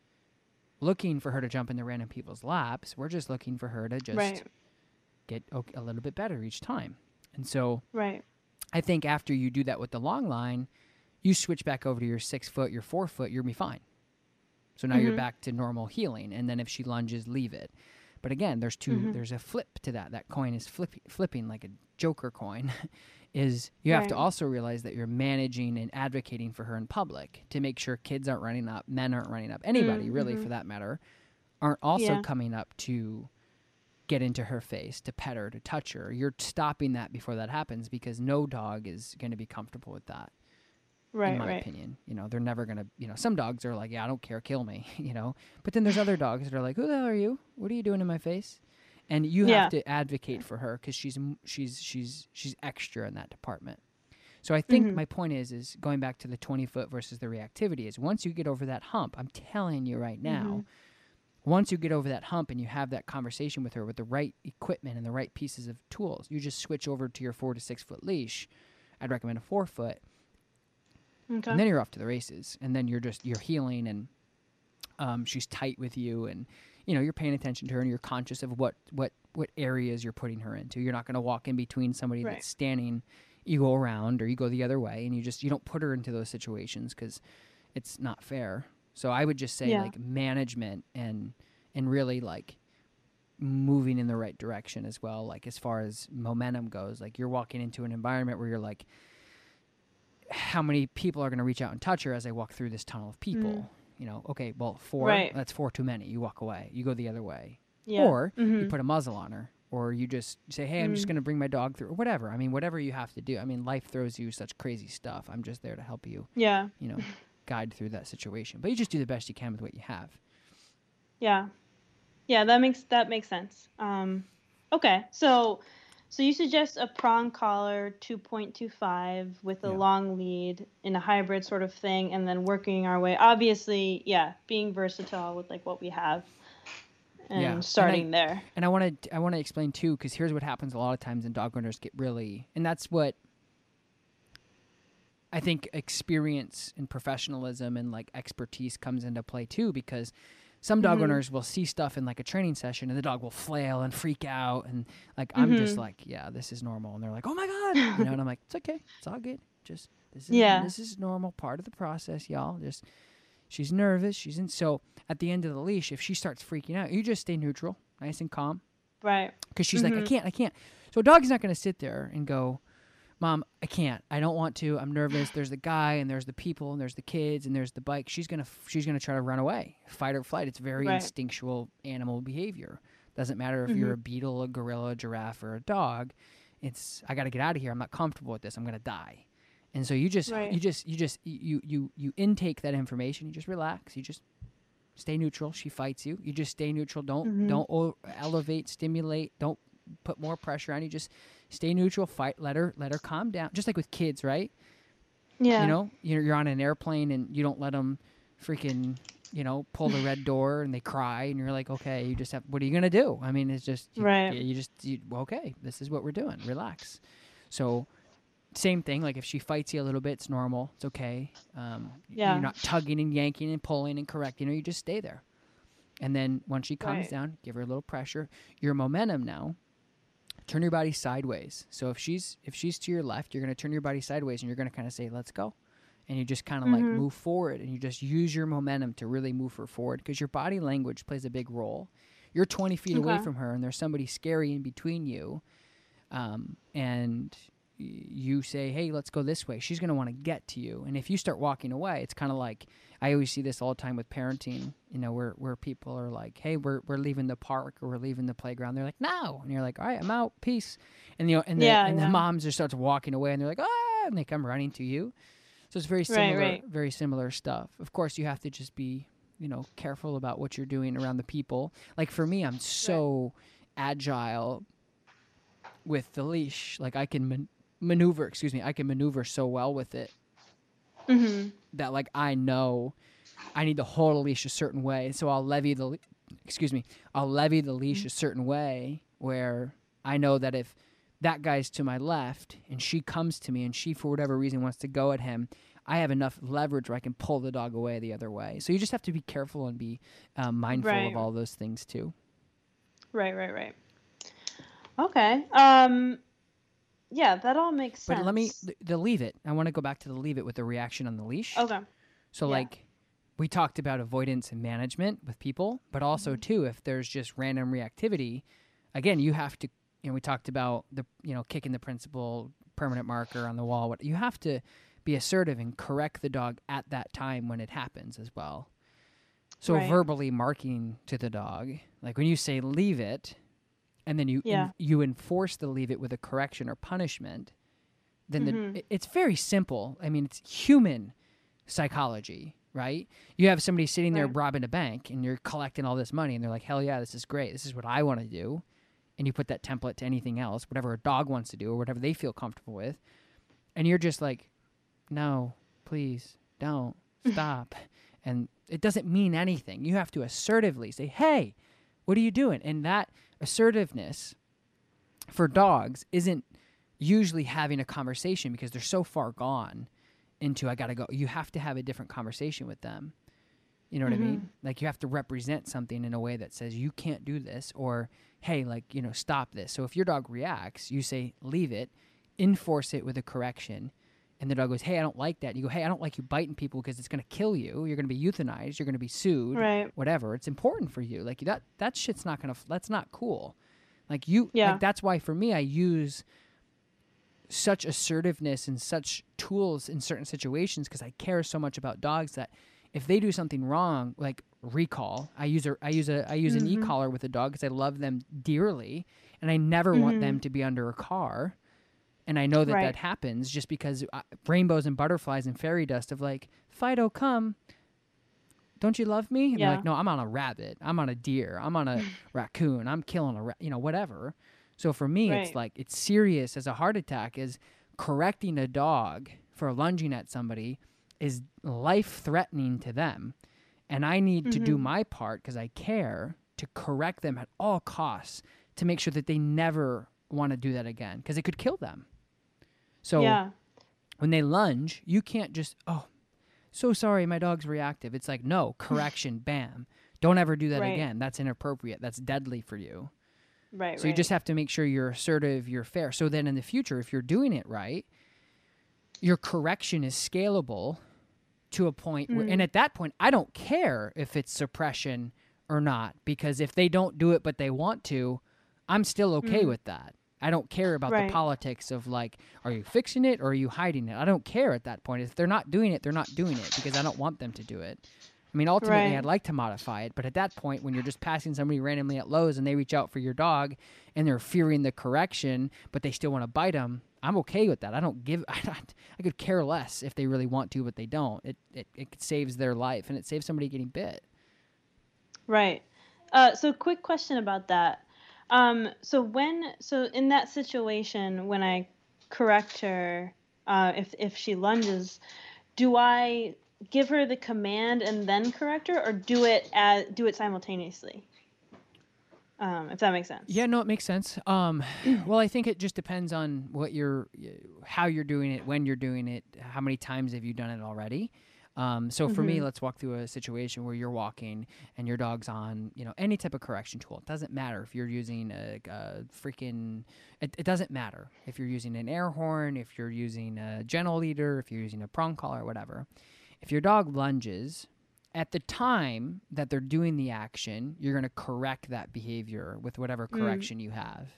looking for her to jump into random people's laps we're just looking for her to just Right. get a little bit better each time and so Right. i think after you do that with the long line you switch back over to your six foot your four foot you're gonna be fine so now you're Mhm. back to normal heeling and then if she lunges leave it but again there's 2 Mhm. there's a flip to that that coin is flip, flipping like a joker coin is you have to also realize that you're managing and advocating for her in public to make sure kids aren't running up men aren't running up anybody really Mhm. for that matter aren't also Yeah. coming up to get into her face to pet her to touch her you're stopping that before that happens because no dog is going to be comfortable with that Right. in my right. opinion. You know, they're never gonna. You know, some dogs are like, yeah, I don't care, kill me. You know, but then there's other dogs that are like, who the hell are you? What are you doing in my face? And you Yeah. have to advocate for her because she's she's she's she's extra in that department. So I think Mhm. my point is is going back to the 20 foot versus the reactivity is once you get over that hump, I'm telling you right now, once you get over that hump and you have that conversation with her with the right equipment and the right pieces of tools, you just switch over to your four to six foot leash. I'd recommend a four foot Okay. and then you're off to the races and then you're just you're heeling and um, she's tight with you and you know you're paying attention to her and you're conscious of what what what areas you're putting her into. You're not going to walk in between somebody Right. that's standing. You go around or you go the other way, and you just you don't put her into those situations because it's not fair. So I would just say Yeah. like management and and really like moving in the right direction as well. Like as far as momentum goes, like you're walking into an environment where you're like, how many people are going to reach out and touch her as I walk through this tunnel of people? You know, okay, well, four. Right. That's four too many. You walk away. You go the other way, Yeah. or you Mhm. put a muzzle on her, or you just say, hey, I'm just Mm. going to bring my dog through, or whatever. I mean, whatever you have to do. I mean, life throws you such crazy stuff. I'm just there to help you, Yeah. you know, guide through that situation. But you just do the best you can with what you have. Yeah. Yeah, that makes that makes sense. Um, okay, so so you suggest a prong collar 2.25 with a Yeah. long lead in a hybrid sort of thing, and then working our way. Obviously, yeah, being versatile with like what we have, and Yeah, and I- starting there. And I want to I want to explain too because here's what happens a lot of times and dog owners get really and that's what I think experience and professionalism and like expertise comes into play too because some dog Mhm. owners will see stuff in like a training session and the dog will flail and freak out and like I'm just Mhm. like yeah this is normal and they're like oh my god you know and I'm like it's okay it's all good just this is Yeah. this is normal part of the process y'all just she's nervous she's in so at the end of the leash if she starts freaking out you just stay neutral nice and calm Right. because she's like, I Mhm. can't, I can't. So a dog's not going to sit there and go, Mom, I can't. I don't want to. I'm nervous. There's the guy, and there's the people, and there's the kids, and there's the bike. She's gonna, she's gonna try to run away, fight or flight. It's very Right. instinctual animal behavior. Doesn't matter if you're a beetle, a gorilla, a giraffe, or a dog. It's I got to get out of here. I'm not comfortable with this. I'm gonna die. And so you just, Right. you just, you just, you, you, you intake that information. You just relax. You just stay neutral. She fights you. You just stay neutral. Don't Mhm. don't elevate, stimulate. Don't put more pressure on you. Just stay neutral. Fight. Let her let her calm down. Just like with kids, right? Yeah. You know, you're, you're on an airplane and you don't let them freaking you know pull the red door and they cry and you're like, okay, you just have. What are you gonna do? I mean, it's just you, Right. You just you, okay. This is what we're doing. Relax. So. Same thing. Like if she fights you a little bit, it's normal. It's okay. Um, Yeah. You're not tugging and yanking and pulling and correcting her. You just stay there. And then once she calms Right. down, give her a little pressure. Your momentum now, turn your body sideways. So if she's if she's to your left, you're gonna turn your body sideways and you're gonna kind of say, "Let's go," and you just kind of like Mhm. move forward and you just use your momentum to really move her forward because your body language plays a big role. You're 20 feet away from her and there's somebody scary in between you, um, and you say, "Hey, let's go this way." She's gonna want to get to you, and if you start walking away, it's kind of like I always see this all the time with parenting. You know, where where people are like, "Hey, we're we're leaving the park or we're leaving the playground." They're like, "No," and you're like, "All right, I'm out. Peace." And you know, and the Yeah, and yeah. the moms just starts walking away, and they're like, "Ah!" and they come running to you. So it's very similar, right. very similar stuff. Of course, you have to just be, you know, careful about what you're doing around the people. Like for me, I'm so agile with the leash. Like I can man- maneuver. Excuse me, I can maneuver so well with it hmm that like I know I need to hold a leash a certain way, so I'll levy the le- excuse me, I'll levy the leash a certain way where I know that if that guy's to my left and she comes to me and she for whatever reason wants to go at him, I have enough leverage where I can pull the dog away the other way. So you just have to be careful and be um, mindful Right. of all those things too. Right. Right. Right. Okay. Um. Yeah, that all makes sense. But let me the, leave it. I want to go back to the leave it with the reaction on the leash. Okay. So Yeah. like we talked about avoidance and management with people, but also Mm-hmm. too if there's just random reactivity, again, you have to you know, we talked about the you know, kicking the principal permanent marker on the wall. What you have to be assertive and correct the dog at that time when it happens as well. So Right. verbally marking to the dog, like when you say leave it, and then you Yeah. you enforce the leave it with a correction or punishment, then Mhm. the, it's very simple. I mean, it's human psychology, right? You have somebody sitting there Right. robbing a bank, and you're collecting all this money, and they're like, "Hell yeah, this is great. This is what I want to do." And you put that template to anything else, whatever a dog wants to do or whatever they feel comfortable with, and you're just like, "No, please, don't stop." and it doesn't mean anything. You have to assertively say, "Hey, what are you doing?" And that assertiveness for dogs isn't usually having a conversation because they're so far gone into I got to go. You have to have a different conversation with them. You know what I mean? Mm-hmm. Like you have to represent something in a way that says you can't do this or hey, like, you know, stop this. So if your dog reacts, you say leave it, enforce it with a correction. And the dog goes, "Hey, I don't like that." You go, "Hey, I don't like you biting people because it's going to kill you. You're going to be euthanized. You're going to be sued. Right. Whatever. It's important for you. Like that. That shit's not going to. That's not cool. Like you. Yeah. Like that's why for me, I use such assertiveness and such tools in certain situations because I care so much about dogs that if they do something wrong, like recall, I use a I use a I use an Mm-hmm. e-collar with a dog because I love them dearly, and I never want them to be under a car. And I know that Mm-hmm. Right. that happens just because uh, rainbows and butterflies and fairy dust of like Fido, come. Don't you love me? And Yeah. like, no, I'm on a rabbit. I'm on a deer. I'm on a raccoon. I'm killing a, ra-, you know, whatever. So for me, it's like it's serious as a heart attack. Is correcting a dog for lunging at somebody is life threatening to them, and I need to do Mm-hmm. my part because I care to correct them at all costs to make sure that they never want to do that again because it could kill them. So yeah. when they lunge, you can't just, oh, so sorry, my dog's reactive. It's like, no, correction, bam. Don't ever do that Right. again. That's inappropriate. That's deadly for you. Right. So you just have to make sure you're assertive, you're fair. So then in the future, if you're doing it right, your correction is scalable to a point where, Mm. and at that point, I don't care if it's suppression or not, because if they don't do it but they want to, I'm still okay with that. I don't care about. Right. the politics of like, are you fixing it or are you hiding it? I don't care at that point. If they're not doing it, they're not doing it because I don't want them to do it. I mean, ultimately, Right. I'd like to modify it, but at that point, when you're just passing somebody randomly at Lowe's and they reach out for your dog and they're fearing the correction, but they still want to bite them, I'm okay with that. I don't give. I, don't, I could care less if they really want to, but they don't. It, it it saves their life and it saves somebody getting bit. Right. Uh, so, quick question about that. Um, so when, so in that situation, when I correct her, uh, if if she lunges, do I give her the command and then correct her, or do it as do it simultaneously? Um, if that makes sense. Yeah, no, it makes sense. Um, well, I think it just depends on what you're, how you're doing it, when you're doing it, how many times have you done it already. Um, so for me, let's walk through a situation where you're walking and your dog's on, you know, any type of correction tool. It doesn't matter if you're using a, a freaking. It, it doesn't matter if you're using an air horn, if you're using a gentle leader, if you're using a prong collar, whatever. If your dog lunges, at the time that they're doing the action, you're going to correct that behavior with whatever correction you have,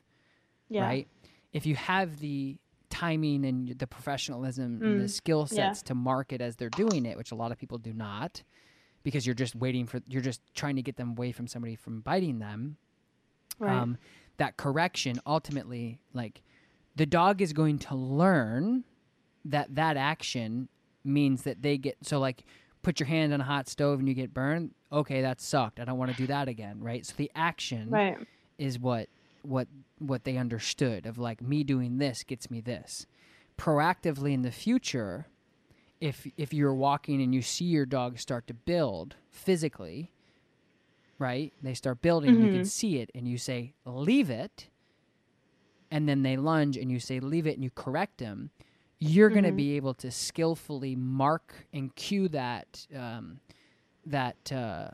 Yeah. right? If you have the timing and the professionalism and the Mm, skill yeah. sets to market as they're doing it, which a lot of people do not, because you're just waiting for, you're just trying to get them away from somebody from biting them. Right. Um, that correction ultimately, like, the dog is going to learn that that action means that they get so like put your hand on a hot stove and you get burned okay that sucked i don't want to do that again right so the action right. is what what what they understood of like me doing this gets me this proactively in the future if if you're walking and you see your dog start to build physically right they start building you can Mhm. see it and you say leave it and then they lunge and you say leave it and you correct them you're going to be able to skillfully mark and cue that um, that uh,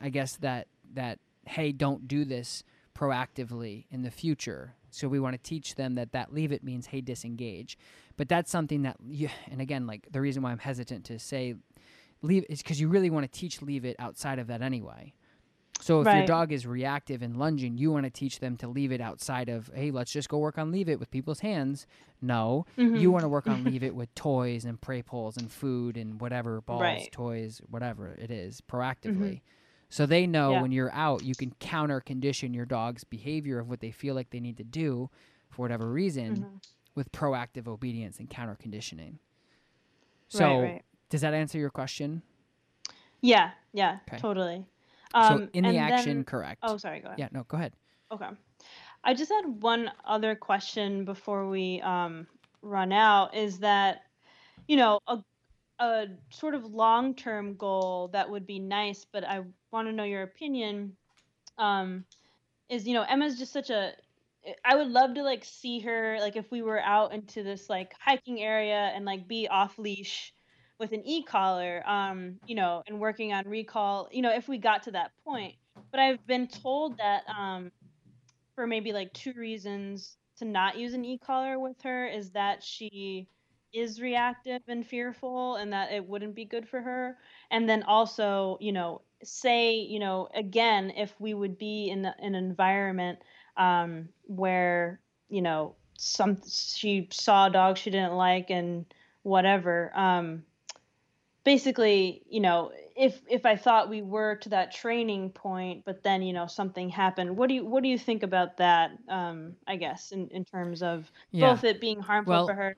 I guess that that hey, don't do this proactively in the future. So we want to teach them that that leave it means hey, disengage. But that's something that you, and again, like the reason why I'm hesitant to say leave is because you really want to teach leave it outside of that anyway. So if your dog is reactive and lunging, you want to teach them to leave it outside of hey, let's just go work on leave it with people's hands. No, you Mhm. want to work on leave it with toys and prey poles and food and whatever balls, Right. toys, whatever it is, proactively. So they know Yeah. when you're out, you can counter condition your dog's behavior of what they feel like they need to do for whatever reason Mhm. with proactive obedience and counter conditioning. Right, So right. does that answer your question? Yeah. Yeah. Okay. Totally. so Um, in the action, then- correct. Oh, sorry. Go ahead. yeah, no, go ahead. Okay. I just had one other question before we um, run out is that, you know, a, a sort of long term goal that would be nice, but I want to know your opinion um, is, you know, Emma's just such a. I would love to like see her like if we were out into this like hiking area and like be off leash with an e-collar, um, you know, and working on recall, you know, if we got to that point. But I've been told that um, for maybe like two reasons to not use an e-collar with her is that she is reactive and fearful and that it wouldn't be good for her and then also you know say you know again if we would be in an environment um, where you know some she saw a dog she didn't like and whatever um, basically you know if if i thought we were to that training point but then you know something happened what do you what do you think about that um, i guess in, in terms of yeah. both it being harmful well, for her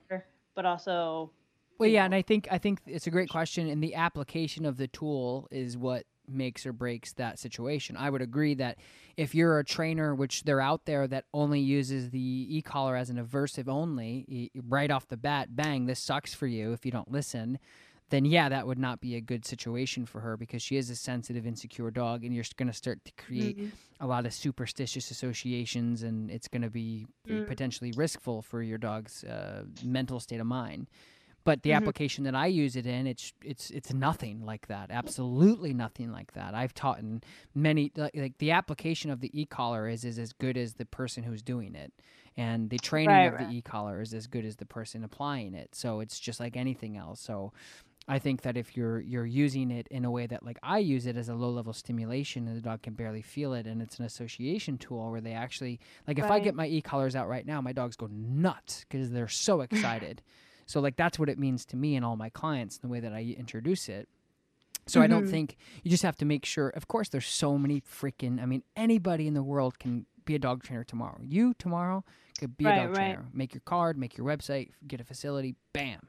but also well yeah know. and i think i think it's a great question and the application of the tool is what makes or breaks that situation. I would agree that if you're a trainer, which they're out there that only uses the e collar as an aversive only, right off the bat, bang, this sucks for you if you don't listen, then yeah, that would not be a good situation for her because she is a sensitive, insecure dog, and you're going to start to create mm-hmm. a lot of superstitious associations, and it's going to be mm. potentially riskful for your dog's uh, mental state of mind. But the mm-hmm. application that I use it in, it's it's it's nothing like that. Absolutely nothing like that. I've taught in many like, like the application of the e-collar is is as good as the person who's doing it, and the training right, of right. the e-collar is as good as the person applying it. So it's just like anything else. So I think that if you're you're using it in a way that like I use it as a low level stimulation and the dog can barely feel it and it's an association tool where they actually like if. I get my e collars out right now, my dogs go nuts because they're so excited. So like that's what it means to me and all my clients, the way that I introduce it. So mm-hmm. I don't mm-hmm. think you just have to make sure. Of course, there's so many freaking. I mean, anybody in the world can be a dog trainer tomorrow. You tomorrow could be right, a dog right. trainer. Make your card, make your website, get a facility. Bam.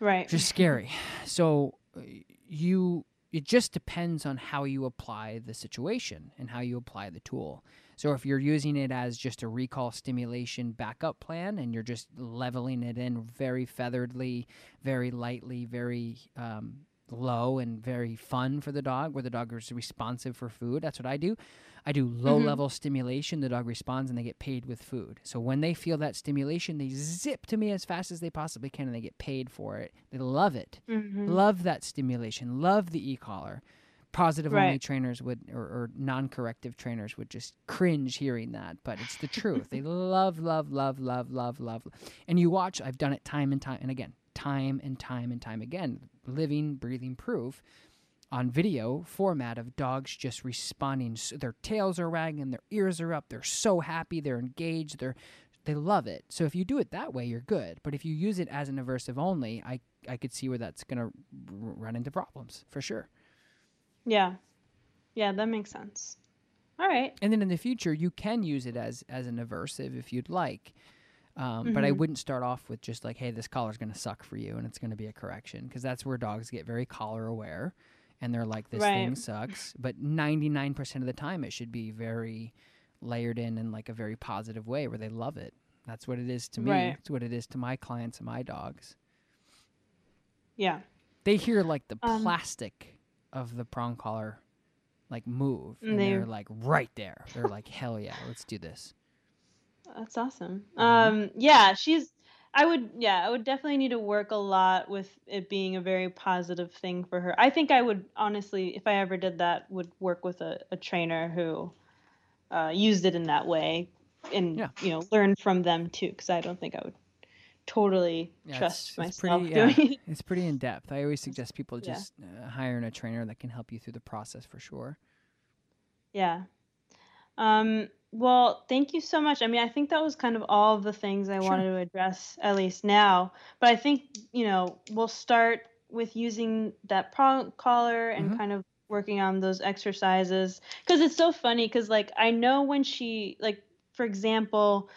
Right. Just scary. So uh, you. It just depends on how you apply the situation and how you apply the tool. So if you're using it as just a recall stimulation backup plan and you're just leveling it in very featheredly, very lightly, very um, low and very fun for the dog, where the dog is responsive for food. That's what I do. I do low mm-hmm. level stimulation. The dog responds and they get paid with food. So when they feel that stimulation, they zip to me as fast as they possibly can and they get paid for it. They love it. Mm-hmm. Love that stimulation. Love the e collar positive right. only trainers would or, or non-corrective trainers would just cringe hearing that but it's the truth they love love love love love love and you watch i've done it time and time and again time and time and time again living breathing proof on video format of dogs just responding their tails are wagging their ears are up they're so happy they're engaged they're they love it so if you do it that way you're good but if you use it as an aversive only i i could see where that's going to r- run into problems for sure yeah. Yeah, that makes sense. All right. And then in the future, you can use it as as an aversive if you'd like. Um, mm-hmm. But I mm-hmm. wouldn't start off with just like, hey, this collar's going to suck for you and it's going to be a correction because that's where dogs get very collar aware and they're like, this right. thing sucks. But 99% of the time, it should be very layered in in like a very positive way where they love it. That's what it is to me. Right. It's what it is to my clients and my dogs. Yeah. They hear like the um, plastic of the prong collar like move and they're, they're like right there. They're like, hell yeah, let's do this. That's awesome. Mm-hmm. Um, yeah, she's. I would, yeah, I would definitely need to work a lot with it being a very positive thing for her. I think I would honestly, if I ever did that, would work with a, a trainer who uh, used it in that way, and yeah. you know, learn from them too. Because I don't think I would totally yeah, trust it's, it's myself pretty, doing yeah, it. It's pretty in depth. I always suggest people just uh, hiring a trainer that can help you through the process for sure. Yeah. Um, well, thank you so much. I mean, I think that was kind of all of the things I sure. wanted to address, at least now. But I think, you know, we'll start with using that prong collar and mm-hmm. kind of working on those exercises. Because it's so funny, because, like, I know when she, like, for example,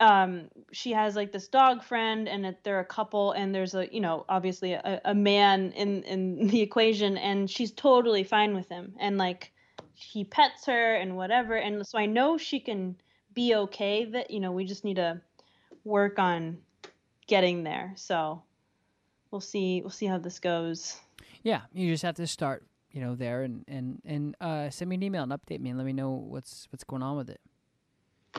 um she has like this dog friend and they're a couple and there's a you know obviously a, a man in in the equation and she's totally fine with him and like he pets her and whatever and so i know she can be okay that you know we just need to work on getting there so we'll see we'll see how this goes yeah you just have to start you know there and and and uh send me an email and update me and let me know what's what's going on with it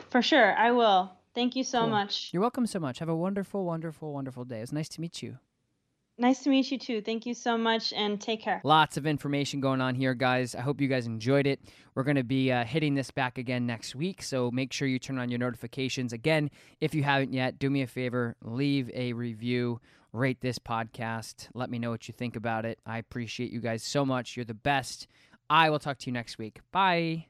for sure i will Thank you so cool. much. You're welcome so much. Have a wonderful, wonderful, wonderful day. It was nice to meet you. Nice to meet you too. Thank you so much and take care. Lots of information going on here, guys. I hope you guys enjoyed it. We're going to be uh, hitting this back again next week, so make sure you turn on your notifications. Again, if you haven't yet, do me a favor, leave a review, rate this podcast. Let me know what you think about it. I appreciate you guys so much. You're the best. I will talk to you next week. Bye.